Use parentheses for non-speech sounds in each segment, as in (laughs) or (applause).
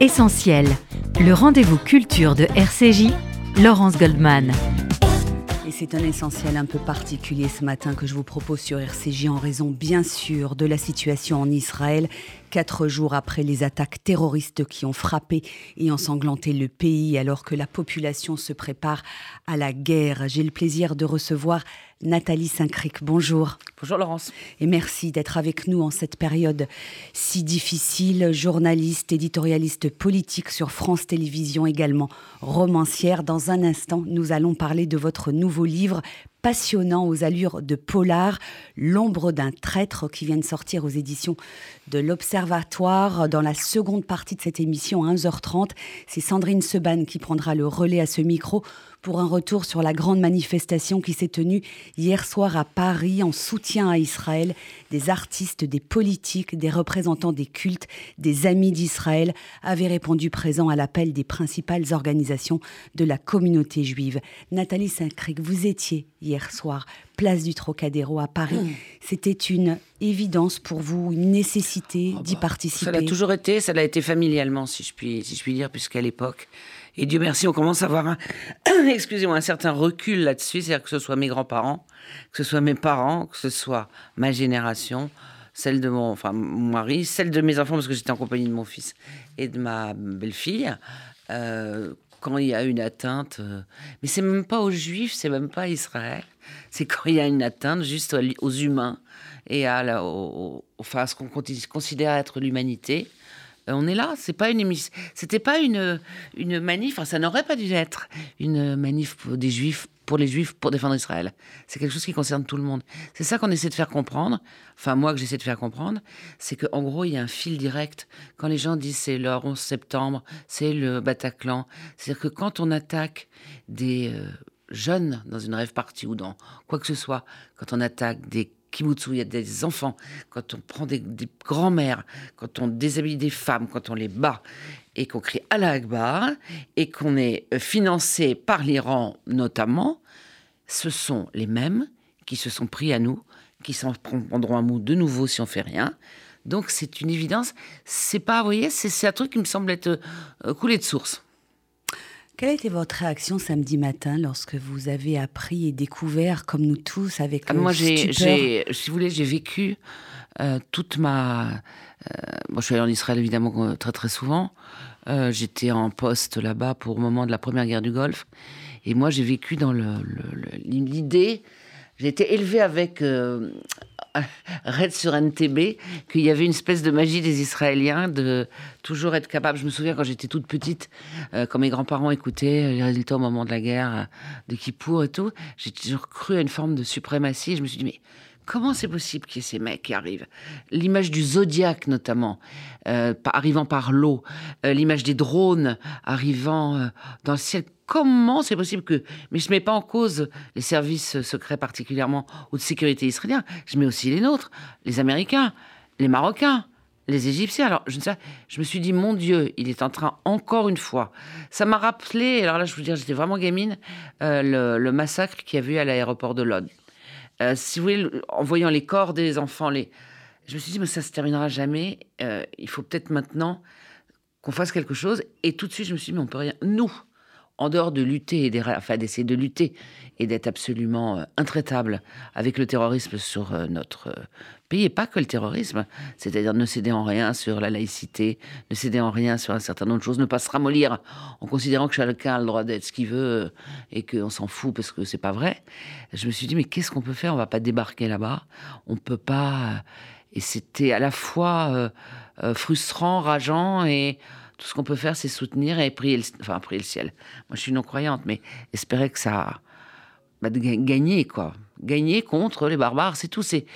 Essentiel, le rendez-vous culture de RCJ, Laurence Goldman. Et c'est un essentiel un peu particulier ce matin que je vous propose sur RCJ en raison bien sûr de la situation en Israël quatre jours après les attaques terroristes qui ont frappé et ensanglanté le pays alors que la population se prépare à la guerre. J'ai le plaisir de recevoir Nathalie Saint-Cric. Bonjour. Bonjour Laurence. Et merci d'être avec nous en cette période si difficile. Journaliste, éditorialiste politique sur France Télévisions également, romancière. Dans un instant, nous allons parler de votre nouveau livre passionnant aux allures de polar, L'ombre d'un traître qui vient de sortir aux éditions de l'Observatoire. Dans la seconde partie de cette émission, à 11h30, c'est Sandrine Seban qui prendra le relais à ce micro pour un retour sur la grande manifestation qui s'est tenue hier soir à Paris en soutien à Israël. Des artistes, des politiques, des représentants des cultes, des amis d'Israël avaient répondu présent à l'appel des principales organisations de la communauté juive. Nathalie Saint-Cric, vous étiez hier soir place du Trocadéro à Paris. Mmh. C'était une évidence pour vous, une nécessité oh d'y bah, participer Ça l'a toujours été, ça l'a été familialement, si je puis, si je puis dire, puisqu'à l'époque, et Dieu merci, on commence à avoir un, (clears throat) excusez-moi, un certain recul là-dessus, c'est-à-dire que ce soit mes grands-parents, que ce soit mes parents, que ce soit ma génération, celle de mon, enfin, mon mari, celle de mes enfants, parce que j'étais en compagnie de mon fils et de ma belle-fille. Euh, quand il y a une atteinte, euh, mais c'est même pas aux juifs, c'est même pas à Israël, c'est quand il y a une atteinte juste aux humains et à, la, enfin, à ce qu'on considère être l'humanité. Euh, on est là. C'est pas une émission. C'était pas une une manif. ça n'aurait pas dû être une manif pour des juifs, pour les juifs, pour défendre Israël. C'est quelque chose qui concerne tout le monde. C'est ça qu'on essaie de faire comprendre. Enfin, moi que j'essaie de faire comprendre, c'est qu'en gros, il y a un fil direct. Quand les gens disent c'est le 11 septembre, c'est le Bataclan. C'est-à-dire que quand on attaque des euh, jeunes dans une rêve partie ou dans quoi que ce soit, quand on attaque des kibbutz il y a des enfants, quand on prend des, grands-mères, quand on déshabille des femmes, quand on les bat, et qu'on crie Allah Akbar, et qu'on est financé par l'Iran notamment, ce sont les mêmes qui se sont pris à nous, qui s'en prendront à nous de nouveau si on fait rien. Donc c'est une évidence. C'est pas, vous voyez, c'est un truc qui me semble être euh, coulé de source. Quelle a été votre réaction samedi matin lorsque vous avez appris et découvert, comme nous tous, avec ah, Moi, j'ai, si vous voulez, j'ai vécu euh, toute ma... moi, euh, je suis allé en Israël, évidemment, très très souvent. Euh, j'étais en poste là-bas pour au moment de la première guerre du Golfe. Et moi, j'ai vécu dans l'idée... J'ai été élevé avec (laughs) Red sur NTB qu'il y avait une espèce de magie des Israéliens de toujours être capable. Je me souviens quand j'étais toute petite, euh, quand mes grands-parents écoutaient les résultats au moment de la guerre euh, de Kippour et tout, j'ai toujours cru à une forme de suprématie. Je me suis dit, mais comment c'est possible qu'il y ait ces mecs qui arrivent? L'image du zodiaque notamment, euh, arrivant par l'eau, l'image des drones arrivant dans le ciel comment c'est possible que. Mais je ne mets pas en cause les services secrets particulièrement ou de sécurité israéliens, je mets aussi les nôtres, les Américains, les Marocains, les Égyptiens. Alors, je, ne sais, je me suis dit, mon Dieu, il est en train, encore une fois. Ça m'a rappelé, alors là, je vous dire, j'étais vraiment gamine, euh, le, massacre qu'il y a eu à l'aéroport de Lod. Euh, si vous voulez, en voyant les corps des enfants, les... je me suis dit, mais ça se terminera jamais. Euh, il faut peut-être maintenant qu'on fasse quelque chose. Et tout de suite, je me suis dit, mais on peut rien. Nous, en dehors de lutter, et enfin d'essayer de lutter et d'être absolument euh, intraitable avec le terrorisme sur euh, notre euh, pays, et pas que le terrorisme, c'est-à-dire ne céder en rien sur la laïcité, ne céder en rien sur un certain nombre de choses, ne pas se ramollir en considérant que chacun a le droit d'être ce qu'il veut et qu'on s'en fout parce que c'est pas vrai. Je me suis dit, mais qu'est-ce qu'on peut faire? On va pas débarquer là-bas, on peut pas. Et c'était à la fois frustrant, rageant et tout ce qu'on peut faire, c'est soutenir et prier le, enfin, prier le ciel. Moi, je suis non-croyante, mais espérer que ça. Bah, gagner, quoi. Gagner contre les barbares, c'est tout. C'est,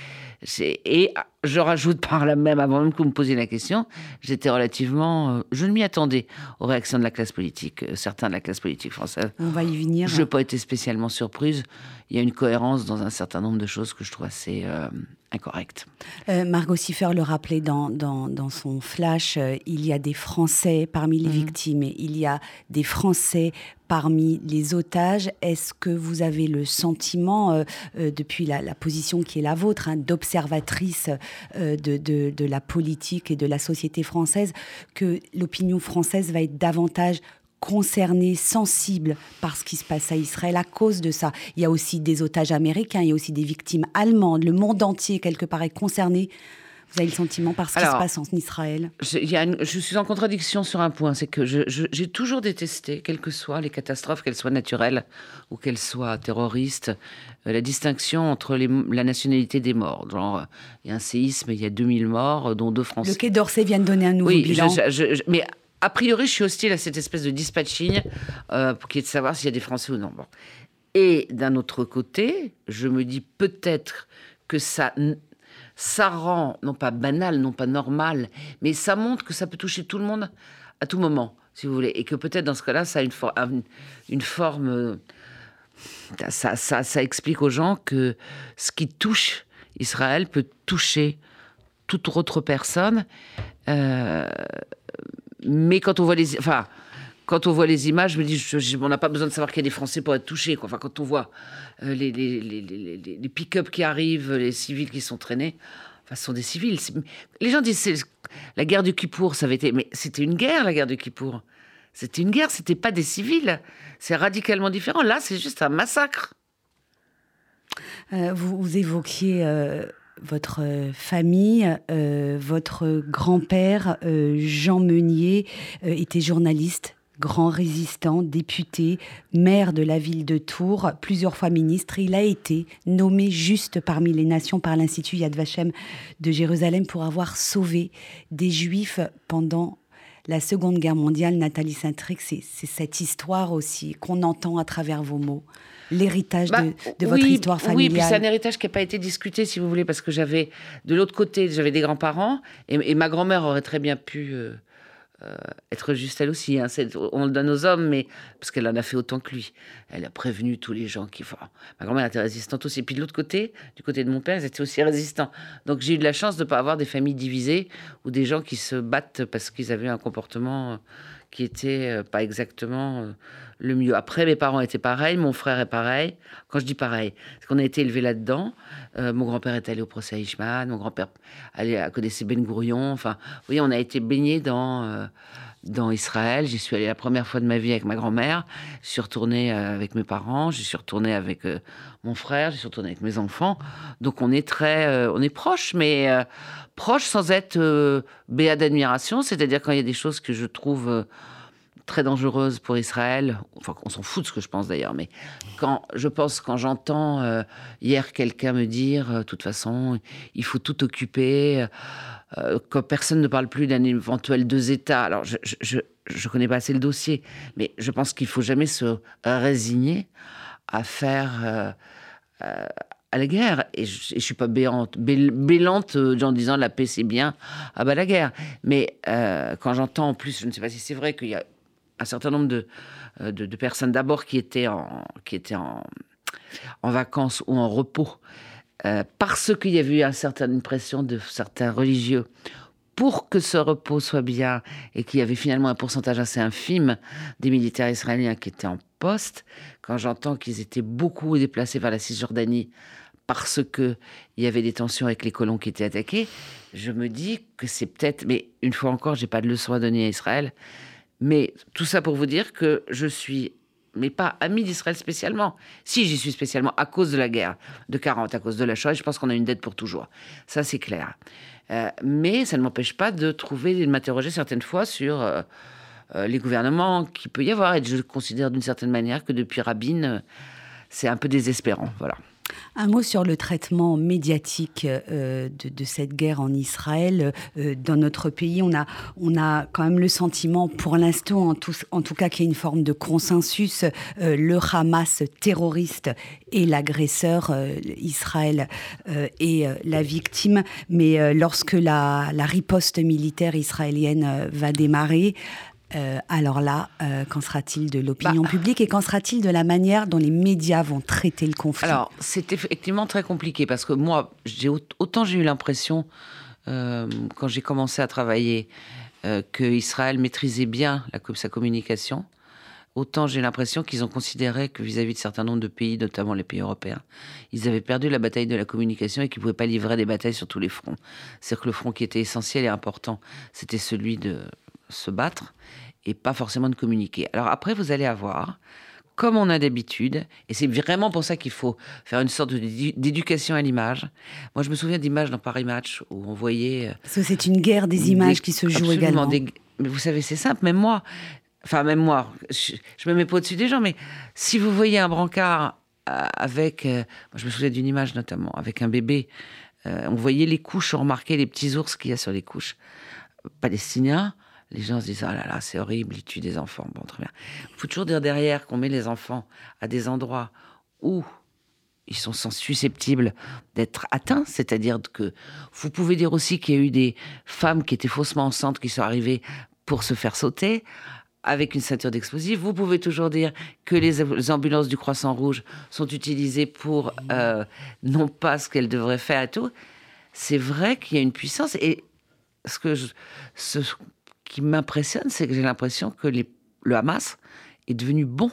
et je rajoute par là même, avant même que vous me posiez la question, j'étais relativement. Euh, je ne m'y attendais aux réactions de la classe politique, euh, certains de la classe politique française. On va y venir. Je n'ai pas été spécialement surprise. Il y a une cohérence dans un certain nombre de choses que je trouve assez. Euh, incorrect. Euh, Margot Siffer le rappelait dans, dans, son flash, euh, il y a des Français parmi les mhm. victimes, il y a des Français parmi les otages. Est-ce que vous avez le sentiment, euh, depuis la, position qui est la vôtre, hein, d'observatrice de, de, de la politique et de la société française que l'opinion française va être davantage concernés, sensibles par ce qui se passe à Israël à cause de ça. Il y a aussi des otages américains, il y a aussi des victimes allemandes. Le monde entier, quelque part, est concerné. Vous avez le sentiment par ce qui se passe en Israël? je, je, suis en contradiction sur un point, c'est que j'ai toujours détesté, quelles que soient les catastrophes, qu'elles soient naturelles ou qu'elles soient terroristes, euh, la distinction entre les, la nationalité des morts. Genre, il y a un séisme, il y a 2000 morts, dont deux Français. Le Quai d'Orsay vient de donner un nouveau oui, bilan. mais a priori, je suis hostile à cette espèce de dispatching euh, qui est de savoir s'il y a des Français ou non. Et d'un autre côté, je me dis peut-être que ça, ça rend, non pas banal, non pas normal, mais ça montre que ça peut toucher tout le monde à tout moment, si vous voulez. Et que peut-être dans ce cas-là, ça a une, forme. Euh, ça, ça, ça, explique aux gens que ce qui touche Israël peut toucher toute autre personne. Euh, mais quand on voit les, enfin, quand on voit les images, on n'a pas besoin de savoir qu'il y a des Français pour être touchés. Enfin, quand on voit euh, les, les, les, les pick-up qui arrivent, les civils qui sont traînés, enfin, ce sont des civils. Les gens disent, la guerre du Kippour, ça avait été, mais c'était une guerre, la guerre du Kippour. C'était une guerre, c'était pas des civils. C'est radicalement différent. Là, c'est juste un massacre. Euh, vous, vous, évoquiez euh, votre euh, famille, euh, votre grand-père, euh, Jean Meunier, était journaliste, grand résistant, député, maire de la ville de Tours, plusieurs fois ministre. Il a été nommé juste parmi les nations par l'Institut Yad Vashem de Jérusalem pour avoir sauvé des Juifs pendant la Seconde Guerre mondiale. Nathalie Saint-Trix, c'est cette histoire aussi qu'on entend à travers vos mots l'héritage bah, de, votre histoire familiale. Oui, puis c'est un héritage qui n'a pas été discuté, si vous voulez, parce que j'avais, de l'autre côté, j'avais des grands-parents, et, ma grand-mère aurait très bien pu euh, euh, être juste elle aussi. Hein. on le donne aux hommes, mais parce qu'elle en a fait autant que lui. Elle a prévenu tous les gens qui. Enfin, ma grand-mère était résistante aussi. Et puis de l'autre côté, du côté de mon père, ils étaient aussi résistants. Donc j'ai eu de la chance de ne pas avoir des familles divisées ou des gens qui se battent parce qu'ils avaient un comportement qui était euh, pas exactement le mieux. Après, mes parents étaient pareils, mon frère est pareil. Quand je dis pareil, c'est qu'on a été élevés là-dedans. Euh, mon grand-père est allé au procès à mon grand-père connaissait Ben Gourion. Enfin, vous voyez, on a été baignés dans, euh, dans Israël. J'y suis allé la première fois de ma vie avec ma grand-mère. Je suis retourné euh, avec mes parents. Je suis retourné avec mon frère. Je suis retourné avec mes enfants. Donc, on est très, on est proches, mais proches sans être béat d'admiration. C'est-à-dire quand il y a des choses que je trouve très dangereuse pour Israël. Enfin, on s'en fout de ce que je pense d'ailleurs, mais quand je pense, quand j'entends euh, hier quelqu'un me dire, euh, de toute façon, il faut tout occuper, euh, que personne ne parle plus d'un éventuel deux États. Alors, je, je, connais pas assez le dossier, mais je pense qu'il faut jamais se résigner à faire à la guerre. Et je, ne suis pas béante, bélante en disant la paix c'est bien, ah bah la guerre. Mais quand j'entends en plus, je ne sais pas si c'est vrai qu'il y a un certain nombre euh, de, de, personnes d'abord qui étaient, en, qui étaient en, en vacances ou en repos, euh, parce qu'il y avait eu une certaine pression de certains religieux pour que ce repos soit bien et qu'il y avait finalement un pourcentage assez infime des militaires israéliens qui étaient en poste, quand j'entends qu'ils étaient beaucoup déplacés vers la Cisjordanie parce que il y avait des tensions avec les colons qui étaient attaqués, je me dis que c'est peut-être, mais une fois encore, j'ai pas de leçon à donner à Israël, mais tout ça pour vous dire que je suis, mais pas ami d'Israël spécialement. Si j'y suis spécialement à cause de la guerre de 40, à cause de la Shoah, je pense qu'on a une dette pour toujours. Ça, c'est clair. Euh, mais ça ne m'empêche pas de trouver, de m'interroger certaines fois sur euh, euh, les gouvernements qu'il peut y avoir. Et je considère d'une certaine manière que depuis Rabin, c'est un peu désespérant. Voilà. Un mot sur le traitement médiatique euh, de, cette guerre en Israël. Euh, dans notre pays, on a, on a quand même le sentiment, pour l'instant en tout, en tout cas, qu'il y a une forme de consensus. Euh, le Hamas terroriste et l'agresseur, Israël et la victime. Mais lorsque la riposte militaire israélienne va démarrer, euh, alors là, euh, qu'en sera-t-il de l'opinion bah, publique et qu'en sera-t-il de la manière dont les médias vont traiter le conflit? Alors, c'est effectivement très compliqué parce que moi, autant j'ai eu l'impression, euh, quand j'ai commencé à travailler, que Israël maîtrisait bien la, sa communication. autant j'ai l'impression qu'ils ont considéré que vis-à-vis de certains nombres de pays, notamment les pays européens, ils avaient perdu la bataille de la communication et qu'ils ne pouvaient pas livrer des batailles sur tous les fronts. C'est-à-dire que le front qui était essentiel et important, c'était celui de se battre et pas forcément de communiquer. Alors après, vous allez avoir comme on a d'habitude, et c'est vraiment pour ça qu'il faut faire une sorte d'éducation à l'image. Moi, je me souviens d'images dans Paris Match où on voyait. Euh, Parce que c'est une guerre des images qui se joue également. mais vous savez, c'est simple, même moi, enfin, même moi, je, me mets pas au-dessus des gens, mais si vous voyez un brancard euh, avec. Euh, je me souviens d'une image notamment, avec un bébé, on voyait les couches, on remarquait les petits ours qu'il y a sur les couches palestiniens les gens se disent Ah là là, c'est horrible, ils tuent des enfants. Bon, très bien. Il faut toujours dire derrière qu'on met les enfants à des endroits où ils sont susceptibles d'être atteints, c'est-à-dire que vous pouvez dire aussi qu'il y a eu des femmes qui étaient faussement enceintes qui sont arrivées pour se faire sauter avec une ceinture d'explosifs. Vous pouvez toujours dire que les ambulances du Croissant Rouge sont utilisées pour euh, non pas ce qu'elles devraient faire et tout. C'est vrai qu'il y a une puissance et ce que je, qui m'impressionne, c'est que j'ai l'impression que le Hamas est devenu bon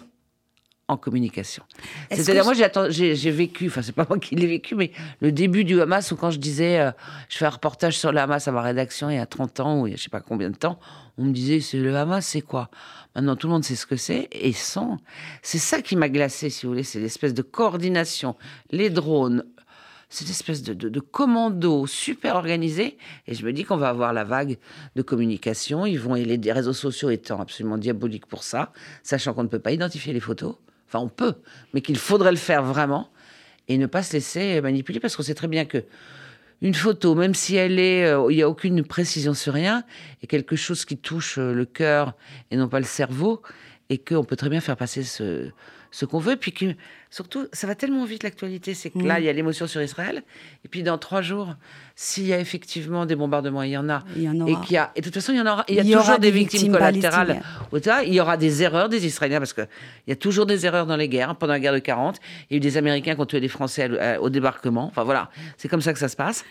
en communication. C'est-à-dire, moi, j'ai vécu, enfin, c'est pas moi qui l'ai vécu, mais le début du Hamas, où quand je disais, euh, je fais un reportage sur le Hamas à ma rédaction il y a 30 ans, ou il y a je sais pas combien de temps, on me disait, c'est le Hamas, c'est quoi? Maintenant, tout le monde sait ce que c'est, et sans. C'est ça qui m'a glacé, si vous voulez, c'est l'espèce de coordination, les drones, cette espèce de, commando super organisé. Et je me dis qu'on va avoir la vague de communication. Ils vont, et les réseaux sociaux étant absolument diaboliques pour ça, sachant qu'on ne peut pas identifier les photos. Enfin, on peut, mais qu'il faudrait le faire vraiment et ne pas se laisser manipuler parce qu'on sait très bien que une photo, même si elle est, euh, il n'y a aucune précision sur rien, est quelque chose qui touche euh, le cœur et non pas le cerveau, et qu'on peut très bien faire passer ce, ce qu'on veut, puis que surtout, ça va tellement vite l'actualité, c'est que là, il y a l'émotion sur Israël, et puis dans trois jours, s'il y a effectivement des bombardements, il y en a, il y en aura. et qu'il y a, et de toute façon, il y en aura, il y a toujours des, victimes, collatérales. Il y aura des erreurs des Israéliens, parce qu'il y a toujours des erreurs dans les guerres. Pendant la guerre de 40, il y a eu des Américains qui ont tué des Français au débarquement. Enfin voilà, c'est comme ça que ça se passe.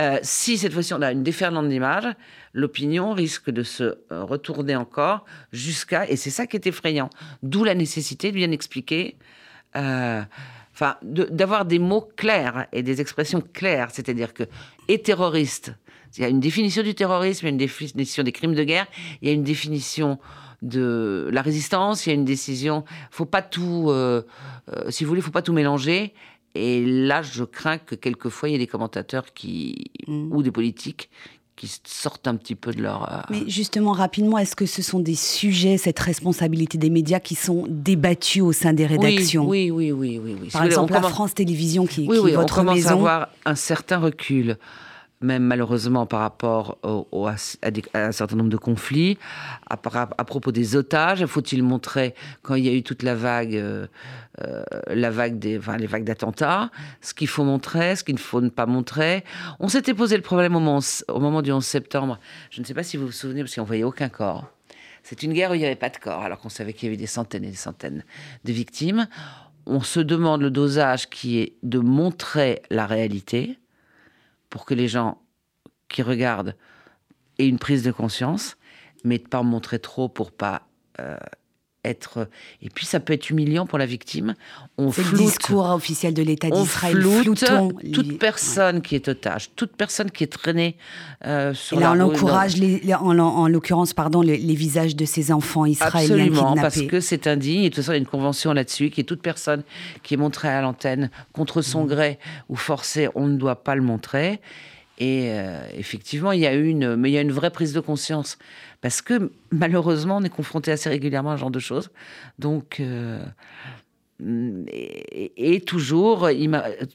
Euh, si cette fois-ci on a une déferlante d'images, l'opinion risque de se euh, retourner encore jusqu'à, et c'est ça qui est effrayant, d'où la nécessité de bien expliquer, euh, enfin, d'avoir des mots clairs et des expressions claires, c'est-à-dire que, et terroriste, il y a une définition du terrorisme, il y a une définition des crimes de guerre, il y a une définition de la résistance, il y a une décision, faut pas tout, euh, si vous voulez, faut pas tout mélanger. Et là, je crains que quelquefois, il y ait des commentateurs qui, mmh. ou des politiques qui sortent un petit peu de leur... Euh, Mais justement, rapidement, est-ce que ce sont des sujets, cette responsabilité des médias qui sont débattus au sein des rédactions Oui, oui, oui, oui. oui, Par exemple, la France Télévisions qui, oui, votre on commence maison. à avoir un certain recul même malheureusement par rapport à, un certain nombre de conflits. À, propos des otages, faut-il montrer quand il y a eu toute la vague, euh, euh, des, les vagues d'attentats, ce qu'il faut montrer, ce qu'il ne faut pas montrer? On s'était posé le problème au moment, au moment du 11 septembre. Je ne sais pas si vous vous souvenez, parce qu'on voyait aucun corps. C'est une guerre où il n'y avait pas de corps, alors qu'on savait qu'il y avait des centaines et des centaines de victimes. On se demande le dosage qui est de montrer la réalité, pour que les gens qui regardent aient une prise de conscience, mais de pas montrer trop pour pas euh, être. Et puis ça peut être humiliant pour la victime. On floute. Le discours officiel de l'État d'Israël. Floute toute personne qui est otage, toute personne qui est traînée euh, sur là, la on encourage, les, en, en l'occurrence, pardon, les, visages de ces enfants israéliens Absolument, parce que c'est indigne. Et de toute façon, il y a une convention là-dessus qui est toute personne qui est montrée à l'antenne contre son mmh. gré ou forcée, on ne doit pas le montrer. Et euh, effectivement, il y a une, mais il y a une vraie prise de conscience parce que malheureusement, on est confronté assez régulièrement à ce genre de choses. Donc, euh, et, toujours,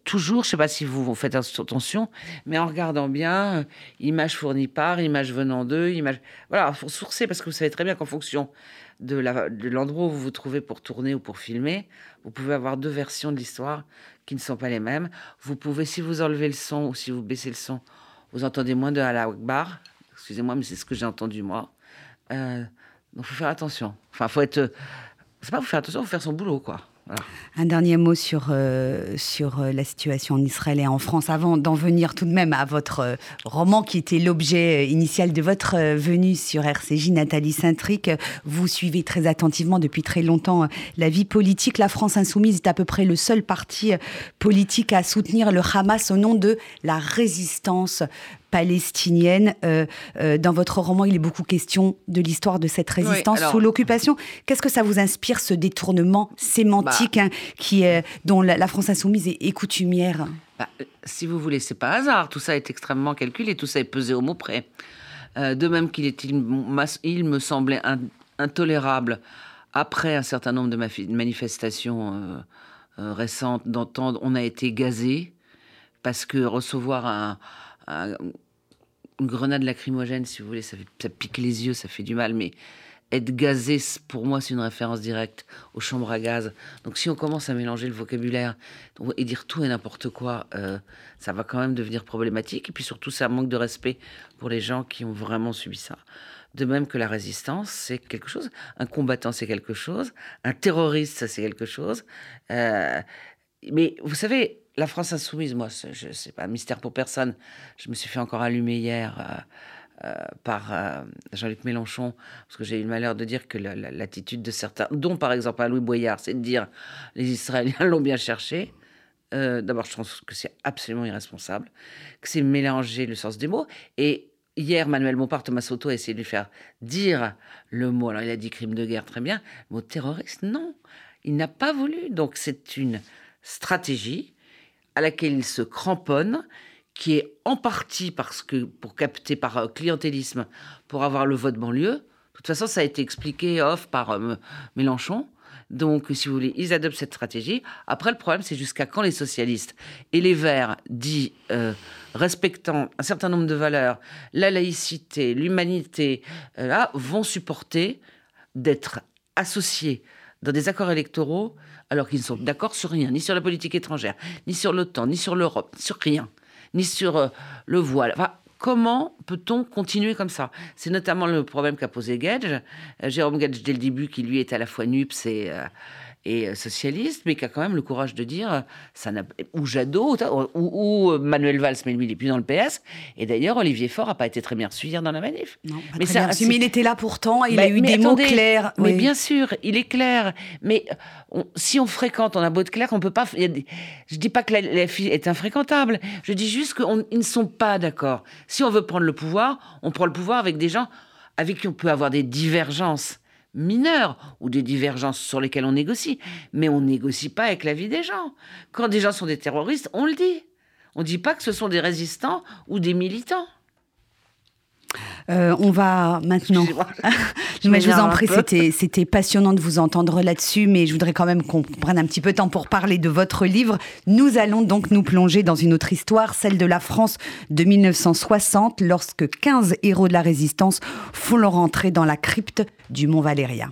toujours, je sais pas si vous, faites attention, mais en regardant bien, image fournie par, image venant d'eux, image. Voilà, il faut sourcer parce que vous savez très bien qu'en fonction de l'endroit où vous vous trouvez pour tourner ou pour filmer, vous pouvez avoir deux versions de l'histoire qui ne sont pas les mêmes. Vous pouvez, si vous enlevez le son ou si vous baissez le son, vous entendez moins de Allah Akbar. Excusez-moi, mais c'est ce que j'ai entendu moi. Euh, donc, faut faire attention. Enfin, faut être. C'est pas faut faire attention, faut faire son boulot, quoi. Un dernier mot sur, euh, sur euh, la situation en Israël et en France, avant d'en venir tout de même à votre euh, roman qui était l'objet initial de votre venue sur RCJ, Nathalie Saint-Tric. Vous suivez très attentivement depuis très longtemps la vie politique. La France insoumise est à peu près le seul parti politique à soutenir le Hamas au nom de la résistance palestinienne. Euh, euh, dans votre roman, il est beaucoup question de l'histoire de cette résistance sous l'occupation. Qu'est-ce que ça vous inspire, ce détournement sémantique bah. hein, qui est, dont la, France insoumise est, coutumière? Bah, Si vous voulez, c'est pas hasard. Tout ça est extrêmement calculé, tout ça est pesé au mot près. Euh, de même qu'il est, il, il, me semblait intolérable, après un certain nombre de manifestations récentes, d'entendre on a été gazé, parce que recevoir un une grenade lacrymogène, si vous voulez, ça, pique les yeux, ça fait du mal, mais être gazé, pour moi, c'est une référence directe aux chambres à gaz. Donc si on commence à mélanger le vocabulaire et dire tout et n'importe quoi, euh, ça va quand même devenir problématique. Et puis surtout, un manque de respect pour les gens qui ont vraiment subi ça. De même que la résistance, c'est quelque chose. Un combattant, c'est quelque chose. Un terroriste, ça, c'est quelque chose. Euh, mais vous savez, la France insoumise, moi, je sais pas un mystère pour personne. Je me suis fait encore allumer hier euh, euh, par euh, Jean-Luc Mélenchon, parce que j'ai eu le malheur de dire que l'attitude de certains, dont par exemple à Louis Boyard, c'est de dire les Israéliens (laughs) l'ont bien cherché. D'abord, je pense que c'est absolument irresponsable, que c'est mélanger le sens des mots. Et hier, Manuel Montpart, Thomas Soto a essayé de lui faire dire le mot. Alors, il a dit crime de guerre, très bien. Le mot terroriste, non. Il n'a pas voulu. Donc, c'est une stratégie à laquelle il se cramponne, qui est en partie parce que pour capter par euh, clientélisme, pour avoir le vote banlieue. De toute façon, ça a été expliqué off par euh, Mélenchon. Donc, si vous voulez, ils adoptent cette stratégie. Après, le problème, c'est jusqu'à quand les socialistes et les Verts, dits euh, respectant un certain nombre de valeurs, la laïcité, l'humanité, vont supporter d'être associés dans des accords électoraux alors qu'ils ne sont d'accord sur rien, ni sur la politique étrangère, ni sur l'OTAN, ni sur l'Europe, sur rien, ni sur euh, le voile. comment peut-on continuer comme ça? C'est notamment le problème qu'a posé Gage, euh, Jérôme Gage dès le début, qui lui est à la fois NUPS et, euh, et euh, socialiste, mais qui a quand même le courage de dire, euh, ça n'a, ou Jadot, ou, euh, Manuel Valls, mais lui, il n'est plus dans le PS. Et d'ailleurs, Olivier Faure n'a pas été très bien reçu hier dans la manif. mais, ça, mais il était là pourtant, il a eu des mots clairs. Mais bien sûr, il est clair. Mais si on fréquente, on a beau être clair, on peut pas. Je ne je dis pas que la, fille est infréquentable. Je dis juste qu'ils ne sont pas d'accord. Si on veut prendre le pouvoir, on prend le pouvoir avec des gens avec qui on peut avoir des divergences mineures ou des divergences sur lesquelles on négocie, mais on négocie pas avec la vie des gens. Quand des gens sont des terroristes, on le dit. On ne dit pas que ce sont des résistants ou des militants. Euh, on va maintenant. (laughs) je, mais je vous en prie, c'était passionnant de vous entendre là-dessus, mais je voudrais quand même qu'on prenne un petit peu de temps pour parler de votre livre. Nous allons donc nous plonger dans une autre histoire, celle de la France de 1960, lorsque 15 héros de la résistance font leur entrée dans la crypte du Mont Valérien.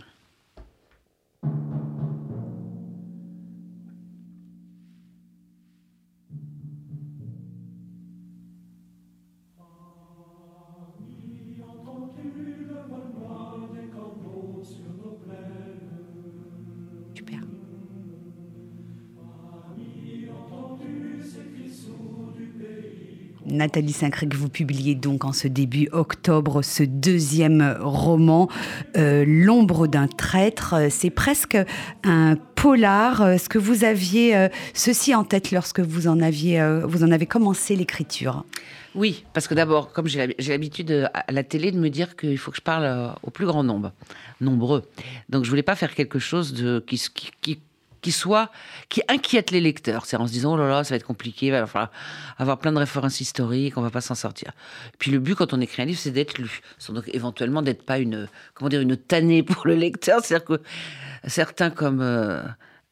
Nathalie Saint-Crec, vous publiez donc en ce début octobre ce deuxième roman, euh, L'ombre d'un traître. C'est presque un polar. Est-ce que vous aviez euh, ceci en tête lorsque vous en, aviez, euh, vous en avez commencé l'écriture? Oui, parce que d'abord, comme j'ai l'habitude à la télé de me dire qu'il faut que je parle au plus grand nombre, nombreux. Donc je voulais pas faire quelque chose de, qui qui soit, qui inquiète les lecteurs. C'est en se disant, oh là là, ça va être compliqué, il va falloir avoir plein de références historiques, on va pas s'en sortir. Puis le but quand on écrit un livre, c'est d'être lu. Donc éventuellement d'être pas une, comment dire, une tannée pour le lecteur. C'est-à-dire que certains comme euh,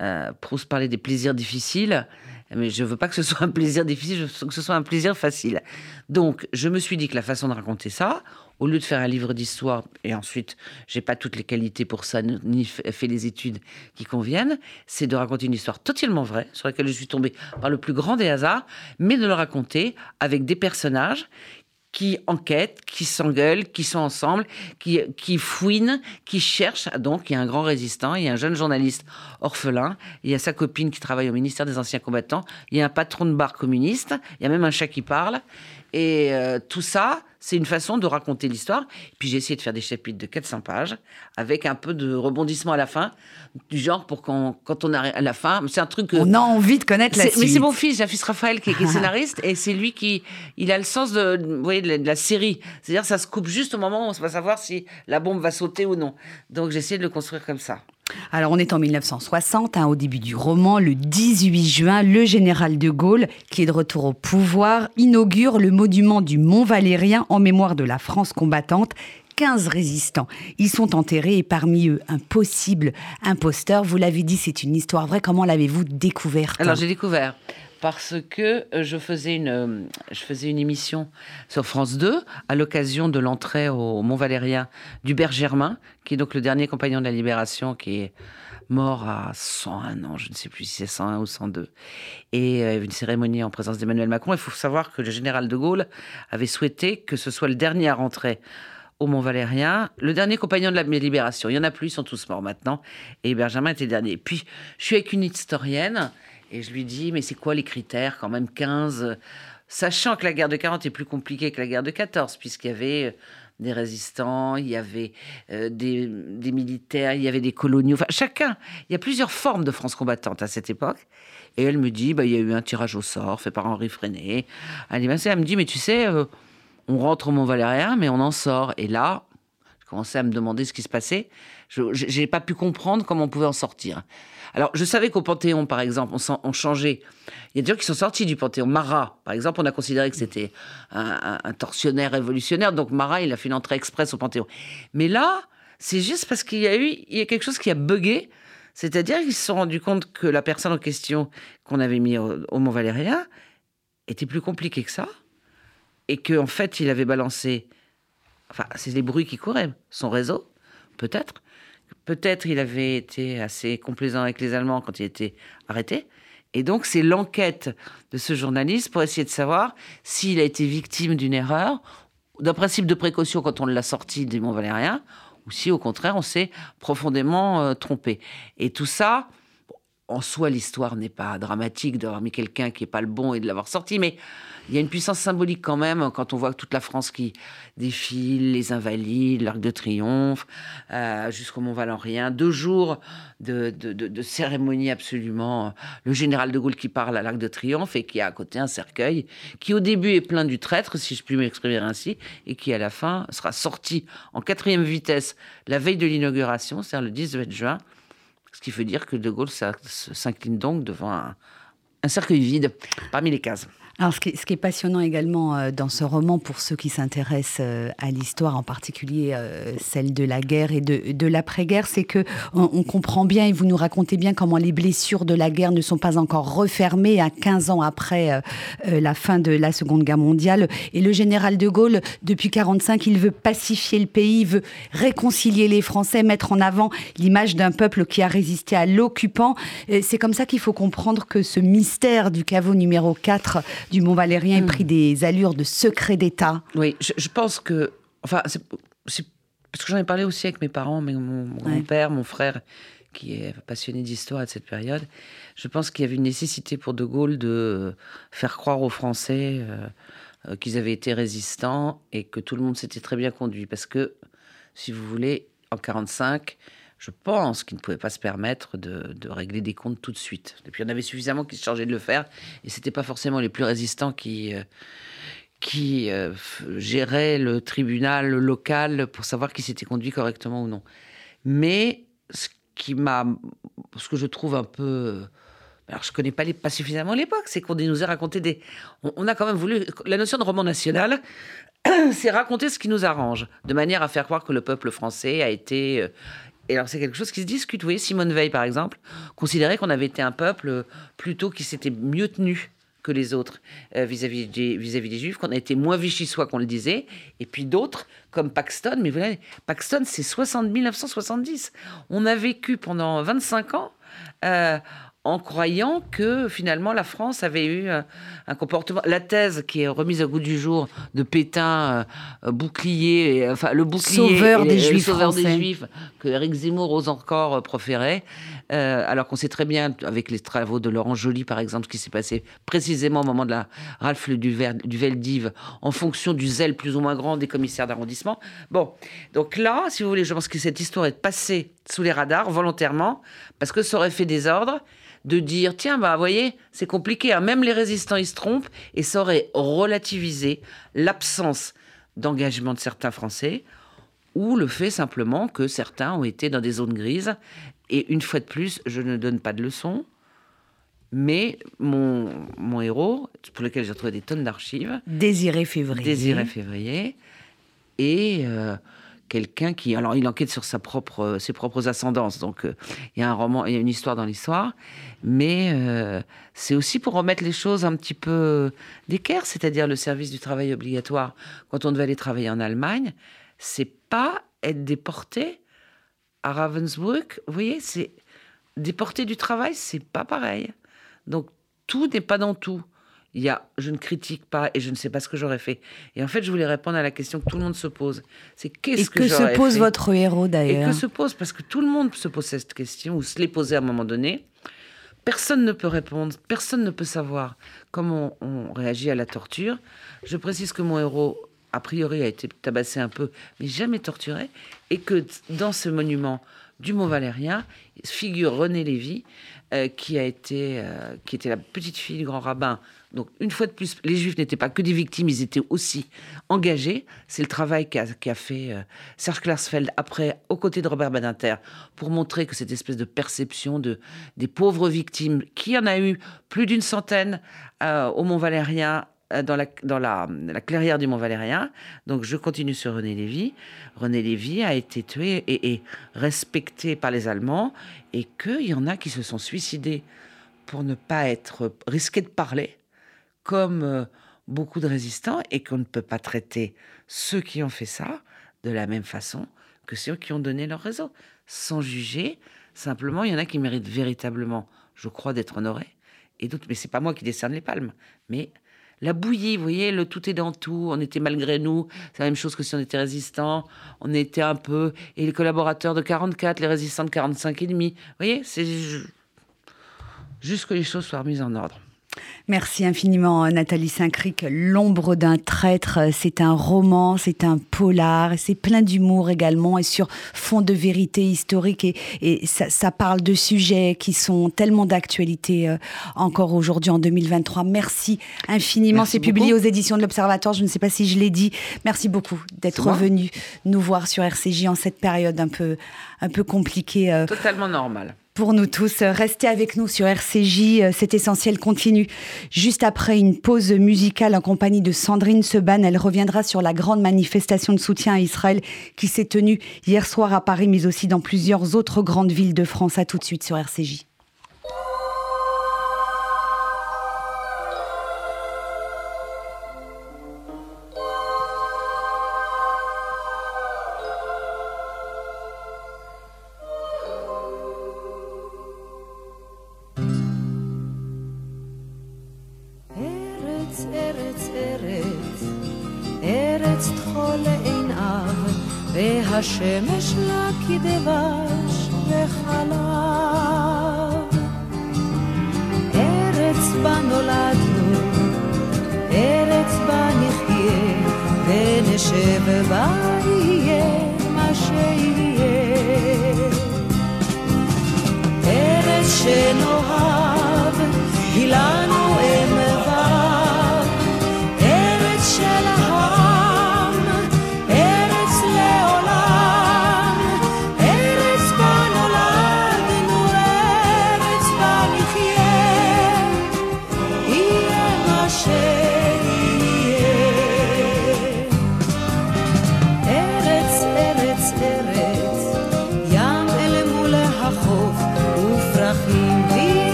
euh, Proust parlait des plaisirs difficiles, mais je veux pas que ce soit un plaisir difficile, je veux que ce soit un plaisir facile. Donc je me suis dit que la façon de raconter ça, au lieu de faire un livre d'histoire, et ensuite, j'ai pas toutes les qualités pour ça, ni fait les études qui conviennent, c'est de raconter une histoire totalement vraie, sur laquelle je suis tombée par le plus grand des hasards, mais de le raconter avec des personnages qui enquêtent, qui s'engueulent, qui sont ensemble, qui, qui fouinent, qui cherchent. Donc, il y a un grand résistant, il y a un jeune journaliste orphelin, il y a sa copine qui travaille au ministère des Anciens Combattants, il y a un patron de bar communiste, il y a même un chat qui parle. Et euh, tout ça, c'est une façon de raconter l'histoire. Puis j'ai essayé de faire des chapitres de 400 pages avec un peu de rebondissement à la fin, du genre pour quand, quand on arrive à la fin, c'est un truc. on a envie de connaître la suite. Mais c'est mon fils, j'ai un fils Raphaël qui est, scénariste et c'est lui qui, il a le sens de, vous voyez, de la, série. C'est-à-dire ça se coupe juste au moment où on va savoir si la bombe va sauter ou non. Donc j'ai essayé de le construire comme ça. Alors on est en 1960, hein, au début du roman, le 18 juin, le général de Gaulle, qui est de retour au pouvoir, inaugure le monument du Mont Valérien en mémoire de la France combattante 15 résistants. Ils sont enterrés et parmi eux, un possible imposteur. Vous l'avez dit, c'est une histoire vraie. Comment l'avez-vous découverte? Alors j'ai découvert parce que euh, je faisais une, euh, je faisais une émission sur France 2 à l'occasion de l'entrée au Mont Valérien d'Hubert Germain, qui est donc le dernier compagnon de la Libération, qui est mort à 101 ans, je ne sais plus si c'est 101 ou 102. Et euh, une cérémonie en présence d'Emmanuel Macron. Il faut savoir que le général de Gaulle avait souhaité que ce soit le dernier à rentrer au Mont Valérien, le dernier compagnon de la Libération. Il y en a plus, ils sont tous morts maintenant. Et Germain était le dernier. Puis, je suis avec une historienne et je lui dis, mais c'est quoi les critères quand même 15 Sachant que la guerre de 40 est plus compliquée que la guerre de 14, puisqu'il y avait euh, des résistants, il y avait euh, des, militaires, il y avait des coloniaux, enfin chacun. Il y a plusieurs formes de France combattante à cette époque. Et elle me dit, bah, il y a eu un tirage au sort fait par Henri Freinet. Elle, elle me dit, mais tu sais, euh, on rentre au Mont-Valérien, mais on en sort. Et là, commençais à me demander ce qui se passait. Je n'ai pas pu comprendre comment on pouvait en sortir. Alors, je savais qu'au Panthéon, par exemple, on, changeait. Il y a des gens qui sont sortis du Panthéon. Marat, par exemple, on a considéré que c'était un, tortionnaire révolutionnaire. Donc, Marat, il a fait une entrée express au Panthéon. Mais là, c'est juste parce qu'il y a eu il y a quelque chose qui a bugué. C'est-à-dire qu'ils se sont rendus compte que la personne en question qu'on avait mis au, au Mont Valérien était plus compliquée que ça. Et qu'en en fait, il avait balancé. Enfin, c'est les bruits qui couraient. Son réseau, peut-être. Peut-être il avait été assez complaisant avec les Allemands quand il était arrêté. Et donc, c'est l'enquête de ce journaliste pour essayer de savoir s'il a été victime d'une erreur, d'un principe de précaution quand on l'a sorti des Mont Valérien, ou si au contraire on s'est profondément euh, trompé. Et tout ça, en soi, l'histoire n'est pas dramatique d'avoir mis quelqu'un qui n'est pas le bon et de l'avoir sorti, mais il y a une puissance symbolique quand même quand on voit toute la France qui défile, les Invalides, l'Arc de Triomphe, euh, jusqu'au Mont Valérien, deux jours de, cérémonie absolument. Le général de Gaulle qui parle à l'Arc de Triomphe et qui a à côté un cercueil qui au début est plein du traître, si je puis m'exprimer ainsi, et qui à la fin sera sorti en quatrième vitesse la veille de l'inauguration, c'est-à-dire le 18 juin. Ce qui veut dire que De Gaulle s'incline donc devant un cercueil vide parmi les cases. Alors, ce qui, est, passionnant également euh, dans ce roman, pour ceux qui s'intéressent euh, à l'histoire, en particulier euh, celle de la guerre et de, l'après-guerre, c'est que on, comprend bien et vous nous racontez bien comment les blessures de la guerre ne sont pas encore refermées à 15 ans après la fin de la Seconde Guerre mondiale. Et le général de Gaulle, depuis 45, il veut pacifier le pays, veut réconcilier les Français, mettre en avant l'image d'un peuple qui a résisté à l'occupant. C'est comme ça qu'il faut comprendre que ce mystère du caveau numéro 4 du Mont Valérien ait pris des allures de secret d'État. Oui, je, pense que. Enfin, c'est parce que j'en ai parlé aussi avec mes parents, mais mon, grand-père, mon frère, qui est passionné d'histoire de cette période. Je pense qu'il y avait une nécessité pour De Gaulle de faire croire aux Français euh, euh, qu'ils avaient été résistants et que tout le monde s'était très bien conduit. Parce que, si vous voulez, en 1945, je pense qu'il ne pouvait pas se permettre de, régler des comptes tout de suite. Et puis, il y en avait suffisamment qui se chargeaient de le faire, et c'était pas forcément les plus résistants qui, euh, euh, géraient le tribunal local pour savoir qui s'était conduit correctement ou non. Mais ce qui m'a, ce que je trouve un peu alors je connais pas, les, pas suffisamment l'époque, c'est qu'on nous a raconté des... On, a quand même voulu... La notion de roman national, (clears throat) c'est raconter ce qui nous arrange, de manière à faire croire que le peuple français a été euh, et alors, c'est quelque chose qui se discute. Vous voyez, Simone Veil, par exemple, considérait qu'on avait été un peuple plutôt qui s'était mieux tenu que les autres euh, vis-à-vis des, vis-à-vis des Juifs, qu'on a été moins vichysois qu'on le disait, et puis d'autres, comme Paxton, mais vous voyez, Paxton, c'est 60, 1970. On a vécu pendant 25 ans euh, en croyant que finalement la France avait eu euh, un, comportement. La thèse qui est remise au goût du jour de Pétain, euh, euh, bouclier, enfin le bouclier sauveur, des, juifs sauveur des Juifs que Eric Zemmour ose encore proférer, alors qu'on sait très bien avec les travaux de Laurent Joly par exemple ce qui s'est passé précisément au moment de la rafle du, du Veldiv en fonction du zèle plus ou moins grand des commissaires d'arrondissement. Bon, donc là, si vous voulez, je pense que cette histoire est passée sous les radars volontairement parce que ça aurait fait des ordres de dire tiens bah vous voyez c'est compliqué hein. même les résistants ils se trompent et ça aurait relativisé l'absence d'engagement de certains Français ou le fait simplement que certains ont été dans des zones grises et une fois de plus je ne donne pas de leçons mais mon, mon héros, pour lequel j'ai trouvé des tonnes d'archives. Désiré Février. Désiré Février. Et euh, quelqu'un qui, alors il enquête sur sa propre, ses propres ascendances, donc euh, il y a un roman, il y a une histoire dans l'histoire, mais euh, c'est aussi pour remettre les choses un petit peu d'équerre, c'est-à-dire le service du travail obligatoire quand on devait aller travailler en Allemagne, c'est pas être déporté à Ravensbrück, vous voyez, c'est déporté du travail, c'est pas pareil. Donc tout n'est pas dans tout il y a je ne critique pas et je ne sais pas ce que j'aurais fait. Et en fait, je voulais répondre à la question que tout le monde se pose. C'est qu'est-ce que, que se pose votre héros d'ailleurs Et que se pose parce que tout le monde se pose cette question ou se l'est posée à un moment donné. Personne ne peut répondre, personne ne peut savoir comment on, réagit à la torture. Je précise que mon héros, a priori, a été tabassé un peu, mais jamais torturé, et que dans ce monument du Mont Valérien figure René Lévy, euh, qui a été, euh, qui était la petite fille du grand rabbin. Donc, une fois de plus, les Juifs n'étaient pas que des victimes, ils étaient aussi engagés. C'est le travail qu'a fait euh, Serge Klarsfeld après, aux côtés de Robert Badinter, pour montrer que cette espèce de perception de des pauvres victimes, qui en a eu plus d'une centaine au Mont Valérien, dans, la, dans la, la, clairière du Mont Valérien. Donc je continue sur René Lévy. René Lévy a été tué et, et respecté par les Allemands et qu'il y en a qui se sont suicidés pour ne pas être risqués de parler, comme euh, beaucoup de résistants, et qu'on ne peut pas traiter ceux qui ont fait ça de la même façon que ceux qui ont donné leur réseau, sans juger. Simplement, il y en a qui méritent véritablement, je crois, d'être honorés, et d'autres, mais c'est pas moi qui décerne les palmes, mais la bouillie, vous voyez, le tout est dans tout. On était malgré nous. C'est la même chose que si on était résistant. On était un peu. Et les collaborateurs de 44, les résistants de 45 et demi. Vous voyez, c'est juste que les choses soient remises en ordre. Merci infiniment Nathalie Saint-Cric. L'ombre d'un traître, c'est un roman, c'est un polar, c'est plein d'humour également et sur fond de vérité historique et, ça, parle de sujets qui sont tellement d'actualité euh, encore aujourd'hui en 2023. Merci infiniment. C'est publié aux éditions de l'Observatoire. Je ne sais pas si je l'ai dit. Merci beaucoup d'être venu nous voir sur RCJ en cette période un peu un peu compliquée. Euh, Totalement normal pour nous tous. Restez avec nous sur RCJ, euh, c'est essentiel continue. Juste après une pause musicale en compagnie de Sandrine Seban, elle reviendra sur la grande manifestation de soutien à Israël qui s'est tenue hier soir à Paris, mais aussi dans plusieurs autres grandes villes de France. À tout de suite sur RCJ.